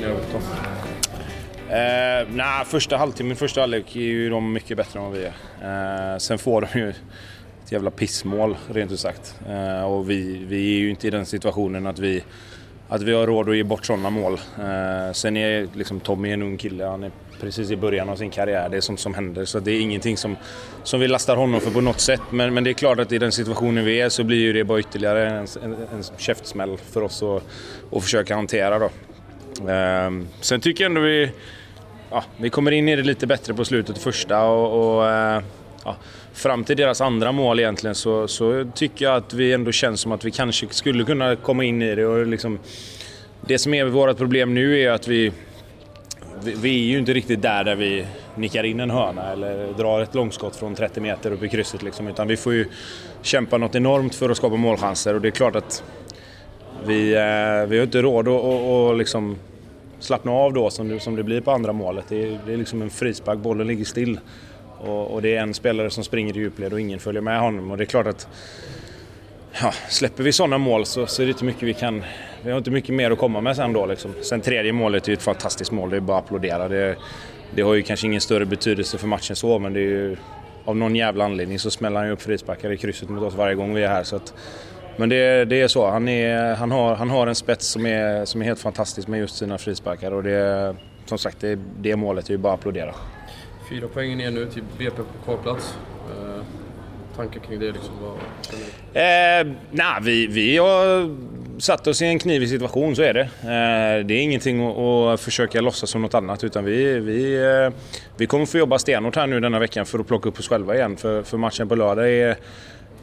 matchen? Eh, nej, första halvtimmen, första halvlek är ju de mycket bättre än vad vi är. Eh, sen får de ju ett jävla pissmål rent ut sagt. Eh, och vi, vi är ju inte i den situationen att vi, att vi har råd att ge bort sådana mål. Eh, sen är liksom Tommy en ung kille, han är precis i början av sin karriär. Det är sånt som händer. Så det är ingenting som, som vi lastar honom för på något sätt. Men, men det är klart att i den situationen vi är så blir ju det bara ytterligare en, en, en käftsmäll för oss att, att försöka hantera. Då. Eh, sen tycker jag ändå vi ja, vi kommer in i det lite bättre på slutet första och, och eh, ja, fram till deras andra mål egentligen så, så, tycker jag att vi ändå känns som att vi kanske skulle kunna komma in i det. Och liksom, det som är vårt problem nu är att vi, vi, vi är ju inte riktigt där där vi nickar in en hörna eller drar ett långskott från 30 meter upp i krysset. Liksom, utan vi får ju kämpa något enormt för att skapa målchanser och det är klart att vi, eh, vi har inte råd att och, och liksom slappna av då som det, som det blir på andra målet. Det är, det är liksom en frispark, bollen ligger still. Och, och, det är en spelare som springer i djupled och ingen följer med honom. Och det är klart att ja, släpper vi sådana mål så, så är det inte mycket vi kan... Vi har inte mycket mer att komma med sen då. Liksom. Sen tredje målet är ju ett fantastiskt mål, det är bara att applådera. Det, det har ju kanske ingen större betydelse för matchen så, men det är ju... Av någon jävla anledning så smäller han ju upp frisparkar i krysset mot oss varje gång vi är här. Så att, men det, det är så. Han, är, han, har, han har en spets som är, som är helt fantastisk med just sina frisparkar. Och det, som sagt, det, det målet är ju bara att applådera. Fyra poäng ner nu till BP på kvalplats. Eh, tankar kring det liksom? Vad eh, nej, vi, vi har satt oss i en knivig situation, så är det. Eh, det är ingenting att, att försöka låtsas som något annat utan vi, vi, eh, vi kommer få jobba stenhårt här nu denna veckan för att plocka upp oss själva igen. För, för matchen på lördag är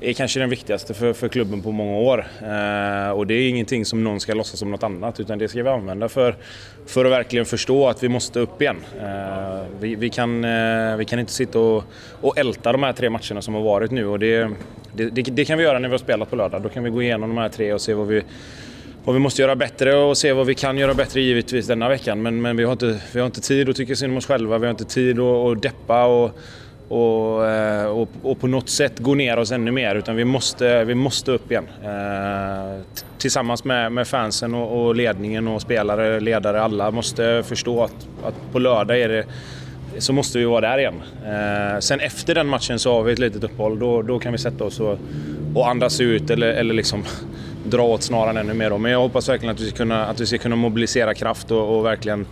är kanske den viktigaste för, för klubben på många år. Eh, och det är ingenting som någon ska låtsas som något annat utan det ska vi använda för, för att verkligen förstå att vi måste upp igen. Eh, vi, vi, kan, eh, vi kan inte sitta och, och älta de här tre matcherna som har varit nu och det, det, det, det, kan vi göra när vi har spelat på lördag. Då kan vi gå igenom de här tre och se vad vi, vad vi måste göra bättre och se vad vi kan göra bättre givetvis denna veckan. Men, men vi, har inte, vi har inte tid att tycka synd om oss själva, vi har inte tid att, att deppa. Och, och, eh, och, och, på något sätt gå ner oss ännu mer. Utan vi måste, vi måste upp igen. Eh, tillsammans med, med fansen och, och, ledningen och spelare, ledare, alla måste förstå att, att på lördag är det, så måste vi vara där igen. Eh, sen efter den matchen så har vi ett litet uppehåll. Då, då kan vi sätta oss och, och andas ut eller, eller liksom dra åt snaran ännu mer. Då. Men jag hoppas verkligen att vi ska kunna, att vi ska kunna mobilisera kraft och, och verkligen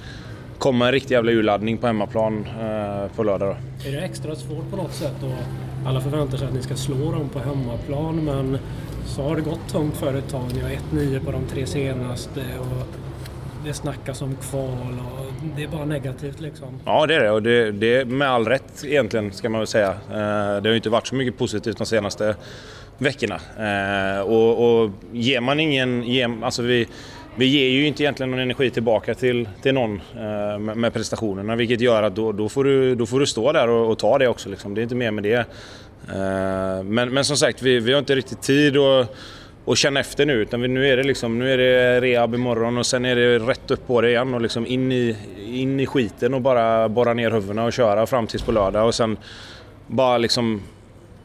komma en riktig jävla urladdning på hemmaplan eh, på lördag. Då. Är det extra svårt på något sätt? Och alla förväntar sig att ni ska slå dem på hemmaplan men så har det gått tungt för ett tag. Ni har 1-9 på de tre senaste och det snackas om kval och det är bara negativt liksom. Ja det är det och det, det är med all rätt egentligen ska man väl säga. Eh, det har ju inte varit så mycket positivt de senaste veckorna. Eh, och, och ger man ingen... Ger, alltså vi, vi ger ju inte egentligen någon energi tillbaka till, till någon eh, med, med, prestationerna vilket gör att då, då, får, du, då får du stå där och, och ta det också. Liksom. Det är inte mer med det. Eh, men, men som sagt, vi, vi har inte riktigt tid att och känna efter nu. Utan nu är det liksom, nu är det rehab imorgon och sen är det rätt upp på det igen och liksom in i, in i skiten och bara borra ner huvudena och köra fram tills på lördag. Och sen bara liksom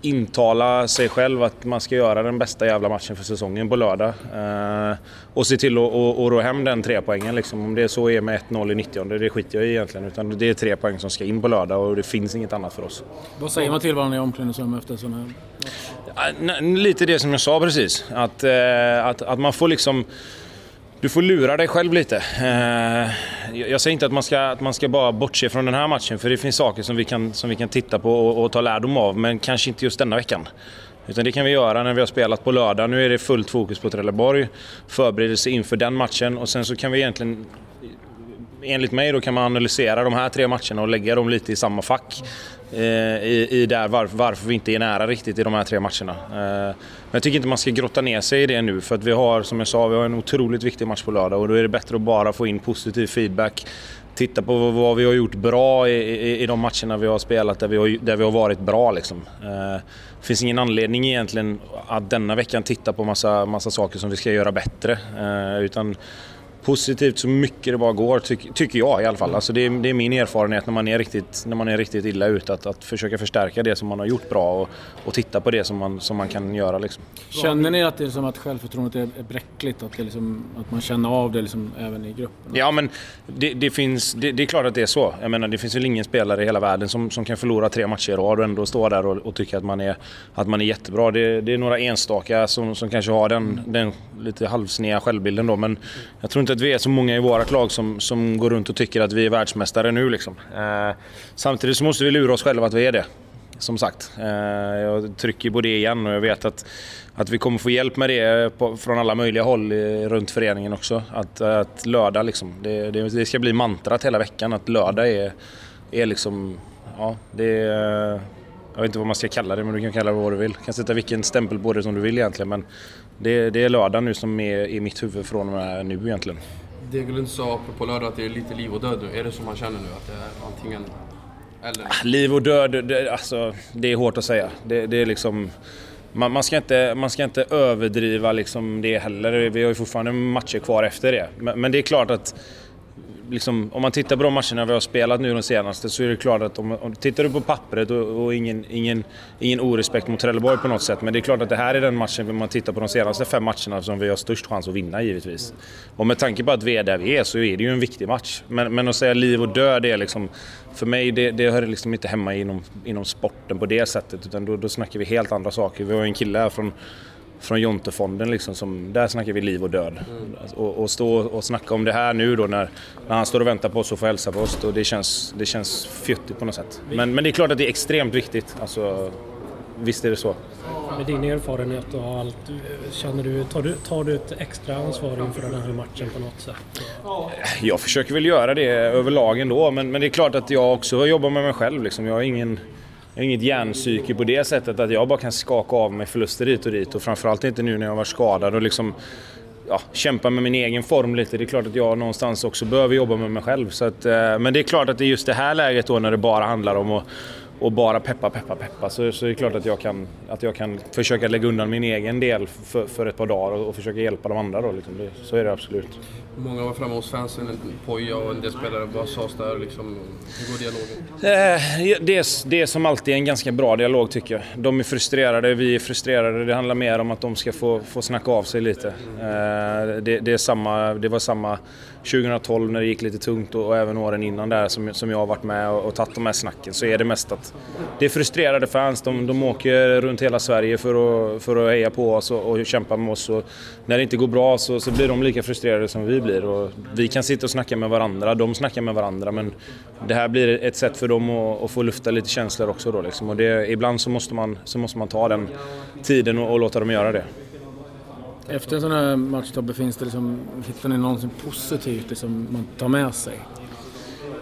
intala sig själv att man ska göra den bästa jävla matchen för säsongen på lördag. Eh, och se till att och, och ro hem den tre poängen liksom. Om det så är med 1-0 i 90 det skiter jag i egentligen. Utan det är tre poäng som ska in på lördag och det finns inget annat för oss. Vad säger man till varandra i omklädningsrummet efter sån här? Lite det som jag sa precis. Att, eh, att, att man får liksom du får lura dig själv lite. Eh, jag säger inte att man, ska, att man ska bara bortse från den här matchen, för det finns saker som vi kan, som vi kan titta på och, och ta lärdom av, men kanske inte just denna veckan. Utan det kan vi göra när vi har spelat på lördag. Nu är det fullt fokus på Trelleborg, förberedelse inför den matchen och sen så kan vi egentligen enligt mig då kan man analysera de här tre matcherna och lägga dem lite i samma fack. Eh, I, i där varför, varför vi inte är nära riktigt i de här tre matcherna. Eh, men jag tycker inte man ska grotta ner sig i det nu för att vi har, som jag sa, vi har en otroligt viktig match på lördag och då är det bättre att bara få in positiv feedback. Titta på vad vi har gjort bra i, i, i de matcherna vi har spelat där vi har, där vi har varit bra. Liksom. Det finns ingen anledning egentligen att denna veckan titta på massa, massa saker som vi ska göra bättre. Utan positivt så mycket det bara går, tyck, tycker jag i alla fall. Alltså det, är, det är min erfarenhet när man är riktigt, när man är riktigt illa ute, att, att försöka förstärka det som man har gjort bra och, och titta på det som man, som man kan göra. Liksom. Känner ni att det är som att självförtroendet är bräckligt? Att, det liksom, att man känner av det liksom även i gruppen? Ja, men det, det finns, det, det, är klart att det är så. Jag menar, det finns väl ingen spelare i hela världen som, som kan förlora tre matcher i rad och ändå stå där och, och tycka att man är, att man är jättebra. Det, det är några enstaka som, som kanske har den, den lite halvsneda självbilden då, men jag tror inte att att vi är så många i vårt lag som, som går runt och tycker att vi är världsmästare nu. Liksom. Eh, samtidigt så måste vi lura oss själva att vi är det. Som sagt. Eh, jag trycker på det igen och jag vet att, att vi kommer få hjälp med det på, från alla möjliga håll i, runt föreningen också. Att, att lördag liksom, det, det, det, ska bli mantrat hela veckan att lördag är, är liksom, ja det är, jag vet inte vad man ska kalla det, men du kan kalla det vad du vill. Du kan sätta vilken stämpel på det som du vill egentligen. Men det, det är lördag nu som är i mitt huvud från och med nu egentligen. Degerlund sa apropå lördag att det är lite liv och död nu. Är det så man känner nu? Att det är antingen eller? Ah, liv och död, det, alltså, det är hårt att säga. Det, det är liksom... Man, man, ska inte, man ska inte överdriva liksom det heller. Vi har ju fortfarande matcher kvar efter det. Men, men det är klart att liksom, om man tittar på de matcherna vi har spelat nu de senaste så är det klart att om, om tittar du på pappret och, och, ingen, ingen, ingen orespekt mot Trelleborg på något sätt. Men det är klart att det här är den matchen, om man tittar på de senaste fem matcherna, som vi har störst chans att vinna givetvis. Och med tanke på att vi är där vi är så är det ju en viktig match. Men, men att säga liv och död, det är liksom, för mig det, det hör liksom inte hemma inom, inom sporten på det sättet. Utan då, då snackar vi helt andra saker. Vi har en kille här från från Jontefonden liksom, som, där snackar vi liv och död. Mm. Och, och, stå och snacka om det här nu då när, när han står och väntar på oss och får hälsa på oss, då det känns, det känns fjuttigt på något sätt. Men, men det är klart att det är extremt viktigt. Alltså, visst är det så. Med din erfarenhet och allt, känner du, tar, du, tar du ett extra ansvar inför den här matchen på något sätt? Jag försöker väl göra det överlag ändå, men, men det är klart att jag också jobbar med mig själv. Liksom. Jag har ingen jag har inget hjärnpsyke på det sättet att jag bara kan skaka av mig förluster hit och dit och framförallt inte nu när jag var skadad och liksom ja, kämpa med min egen form lite. Det är klart att jag någonstans också behöver jobba med mig själv. Så att, eh, men det är klart att det är just det här läget då när det bara handlar om att och bara peppa, peppa, peppa så, så är det klart att jag, kan, att jag kan försöka lägga undan min egen del för, för ett par dagar och, och försöka hjälpa de andra. Då, liksom. det, så är det absolut. Många var framme hos fansen, Poja och en del spelare. Vad sades där? Liksom, hur går dialogen? Eh, det, är, det är som alltid en ganska bra dialog tycker jag. De är frustrerade, vi är frustrerade. Det handlar mer om att de ska få, få snacka av sig lite. Eh, det, det, är samma, det var samma 2012 när det gick lite tungt och, och även åren innan där som, som jag har varit med och, och tagit de här snacken så är det mest att det är frustrerade fans. De, de åker runt hela Sverige för att, för att heja på oss och, och kämpa med oss. Och när det inte går bra så, så blir de lika frustrerade som vi blir. Och vi kan sitta och snacka med varandra, de snackar med varandra men det här blir ett sätt för dem att, att få lufta lite känslor också. Då, liksom. och det, ibland så måste, man, så måste man ta den tiden och, och låta dem göra det. Efter en sån här match Tobbe, finns det liksom, hittar ni någonting positivt liksom, man tar med sig?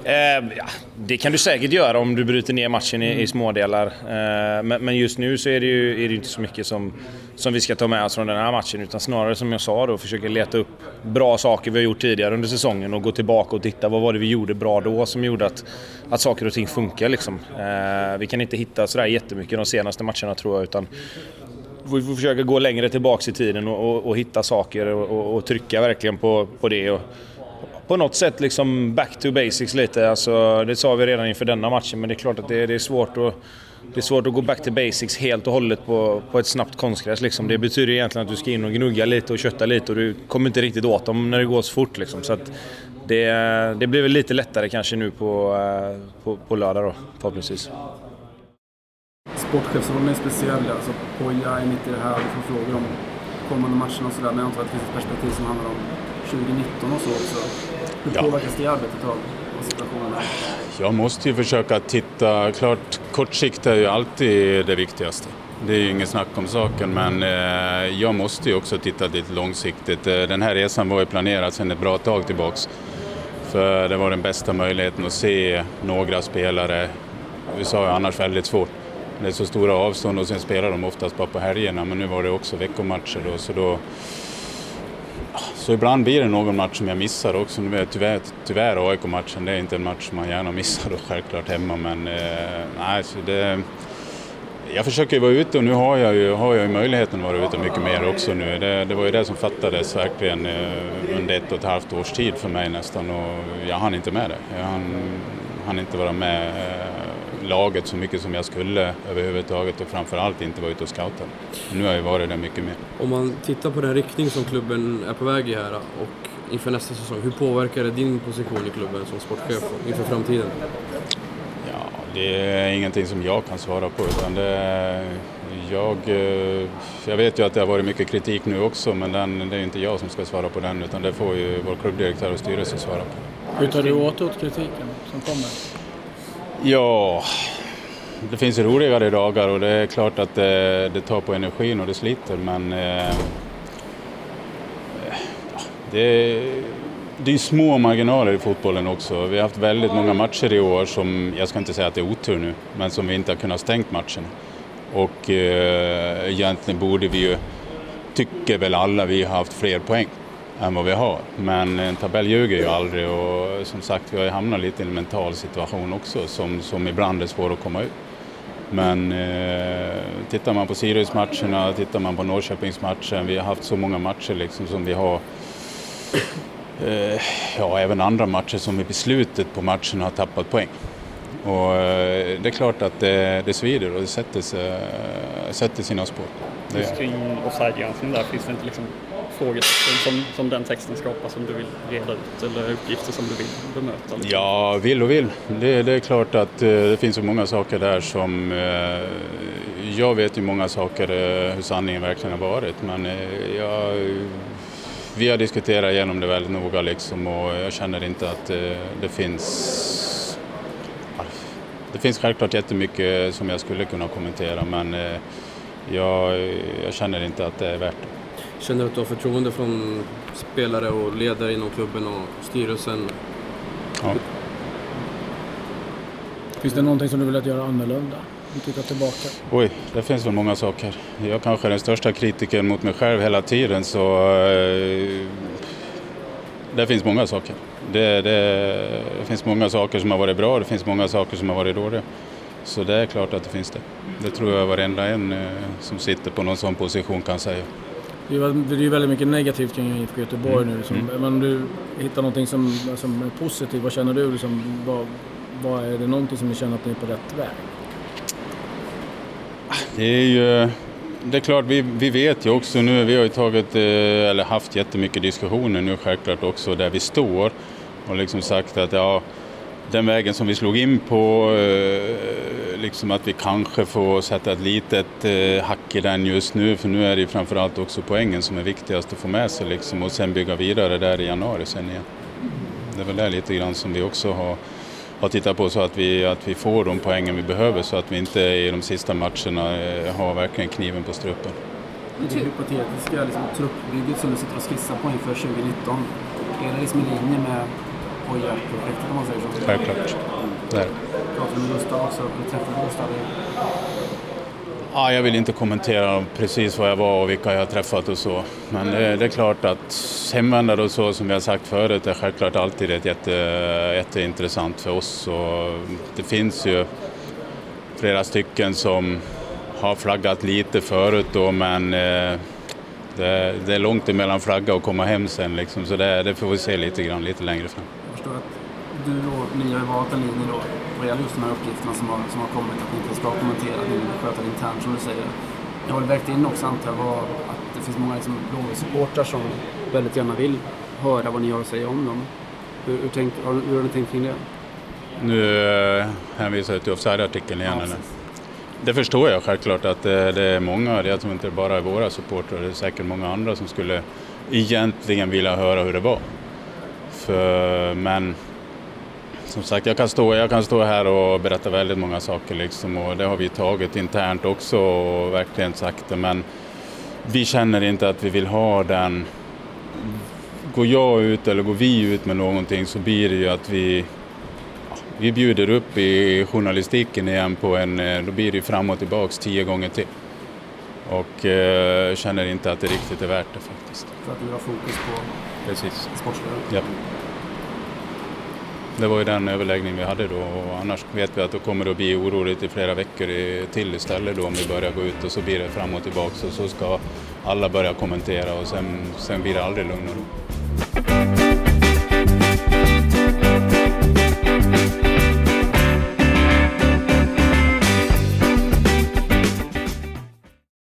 Eh, ja, det kan du säkert göra om du bryter ner matchen i, i smådelar. Eh, men, men, just nu så är det ju är det inte så mycket som, som vi ska ta med oss från den här matchen. Utan snarare som jag sa då, försöka leta upp bra saker vi har gjort tidigare under säsongen och gå tillbaka och titta vad var det vi gjorde bra då som gjorde att, att saker och ting funkar. Liksom. Eh, vi kan inte hitta sådär jättemycket de senaste matcherna tror jag. Utan vi får försöka gå längre tillbaks i tiden och, och, och hitta saker och, och, trycka verkligen på, på det. På något sätt liksom back to basics lite. Alltså, det sa vi redan inför denna matchen, men det är klart att det, det är svårt att det är svårt att gå back to basics helt och hållet på, på ett snabbt konstgräs. Liksom. Det betyder egentligen att du ska in och gnugga lite och kötta lite och du kommer inte riktigt åt dem när det går så fort. Liksom. Så det, det blir väl lite lättare kanske nu på, eh, på, på lördag då, förhoppningsvis sportchefsrollen är speciell. Alltså, Poja är mitt i det här och får frågor om kommande matcherna och sådär. Men jag antar att det finns ett perspektiv som handlar om 2019 och så också. Hur ja. påverkas det arbetet av, situationen? Jag måste ju försöka titta, klart kortsiktigt är ju alltid det viktigaste. Det är ju inget snack om saken, men eh, jag måste ju också titta lite långsiktigt. Eh, den här resan var ju planerad sedan ett bra tag tillbaks. För det var den bästa möjligheten att se några spelare. Vi sa ju annars väldigt svårt det är så stora avstånd och sen spelar de oftast bara på helgerna men nu var det också veckomatcher då så då så ibland blir det någon match som jag missar också. Tyvärr, tyvärr AIK-matchen, det är inte en match som man gärna missar då självklart hemma men eh, nej, så det, Jag försöker vara ute och nu har jag ju, har jag ju möjligheten att vara ute mycket mer också nu. Det, det var ju det som fattades verkligen eh, under ett och ett halvt års tid för mig nästan och jag hann inte med det. Jag hann, hann inte vara med eh, laget så mycket som jag skulle överhuvudtaget och framförallt inte vara ute och scouta. Nu har jag varit där mycket mer. Om man tittar på den riktning som klubben är på väg i här och inför nästa säsong, hur påverkar det din position i klubben som sportchef inför framtiden? Det är ingenting som jag kan svara på utan det, jag, eh, jag vet ju att det har varit mycket kritik nu också men den, det är inte jag som ska svara på den utan det får ju vår klubbdirektör och styrelse svara på. Hur tar du åt åt kritiken som kommer? Ja, det finns roligare dagar och det är klart att det, det tar på energin och det sliter men eh, eh det det är små marginaler i fotbollen också. Vi har haft väldigt många matcher i år som, jag ska inte säga att det är otur nu, men som vi inte har kunnat stängt matchen. Och eh, egentligen borde vi ju, tycker väl alla vi har haft fler poäng än vad vi har. Men en tabell ljuger ju aldrig och som sagt vi har ju hamnat lite i en mental situation också som, som ibland är svår att komma ut. Men eh, tittar man på Sirius-matcherna, tittar man på Norrköpingsmatchen, vi har haft så många matcher liksom som vi har Eh, ja, även andra matcher som i beslutet på matchen har tappat poäng. Och eh, det är klart att det, det svider och det sätter, sig, sätter sina spår. Just kring offside-granskning där, finns det inte liksom frågetecken som, som den texten skapar som du vill reda ut eller uppgifter som du vill bemöta? Liksom? Ja, vill och vill. Det, det, är klart att eh, det finns så många saker där som... Eh, jag vet ju många saker eh, hur sanningen verkligen har varit men eh, jag vi har diskuterat igenom det väldigt noga liksom och jag känner inte att det, eh, det finns... Ah, det finns självklart jättemycket som jag skulle kunna kommentera men jag, jag känner inte att det är värt det. Känner du att du har förtroende från spelare och ledare inom klubben och styrelsen? Ja. Finns det någonting som du vill göra annorlunda? titta tillbaka? Oj, det finns väl många saker. Jag kanske är den största kritikern mot mig själv hela tiden så eh, det finns många saker. Det, det, det, finns många saker som har varit bra och det finns många saker som har varit dåliga. Så det är klart att det finns det. Det tror jag varenda en eh, som sitter på någon sån position kan säga. Det är ju väldigt mycket negativt kring IFK Göteborg mm. nu. Liksom. Mm. Men om du hittar någonting som, som är positivt, vad känner du? Liksom, vad, vad är det någonting som du känner att ni är på rätt väg? Det är ju... Det är klart, vi, vi vet ju också nu, vi har ju tagit, eh, eller haft jättemycket diskussioner nu självklart också där vi står och liksom sagt att ja, den vägen som vi slog in på, eh, liksom att vi kanske får sätta ett litet eh, hack i den just nu, för nu är det ju framförallt också poängen som är viktigast att få med sig liksom och sen bygga vidare där i januari sen igen. Det är väl det lite grann som vi också har har tittat på så att vi, att vi får de poängen vi behöver så att vi inte i de sista matcherna eh, har verkligen kniven på strupen. Det typ hypotetiska liksom, truppbygget som du sitter och skissar på inför 2019, är det liksom i linje med Oja-projektet om man säger så? Självklart, det är det. Pratade du med Gustav också? Du träffade Gustav? Ja, jag vill inte kommentera precis var jag var och vilka jag har träffat och så. Men det, det är klart att hemvändare och så som vi har sagt förut är självklart alltid ett jätte, jätteintressant för oss. Och det finns ju flera stycken som har flaggat lite förut då men eh, det, det, är långt emellan flagga och komma hem sen liksom, så det, det, får vi se lite grann lite längre fram. Förstår att du och ni har valt en linje då vad gäller just de här uppgifterna som har, som har kommit, att ni inte ska kommentera, ni vill sköta det internt som du säger. Jag har vägt in också antar jag att det finns många liksom, supportrar som väldigt gärna vill höra vad ni har att säga om dem. Hur, hur, tänk, har, hur har ni tänkt kring det? Nu äh, hänvisar jag till offside-artikeln igen. Ja, det förstår jag självklart att det, det är många, jag tror inte det bara är våra supportrar, det är säkert många andra som skulle egentligen vilja höra hur det var. Men som sagt, jag kan, stå, jag kan stå här och berätta väldigt många saker liksom och det har vi tagit internt också och verkligen sagt det. Men vi känner inte att vi vill ha den. Går jag ut eller går vi ut med någonting så blir det ju att vi vi bjuder upp i journalistiken igen på en, eh, då blir det fram och tillbaks tio gånger till. Och eh, känner inte att det riktigt är värt det faktiskt. För att du har fokus på Precis. Ja. Det var ju den överläggning vi hade då och annars vet vi att det kommer att bli oroligt i flera veckor till istället då om vi börjar gå ut och så blir det fram och tillbaka och så ska alla börja kommentera och sen, sen blir det aldrig lugnare.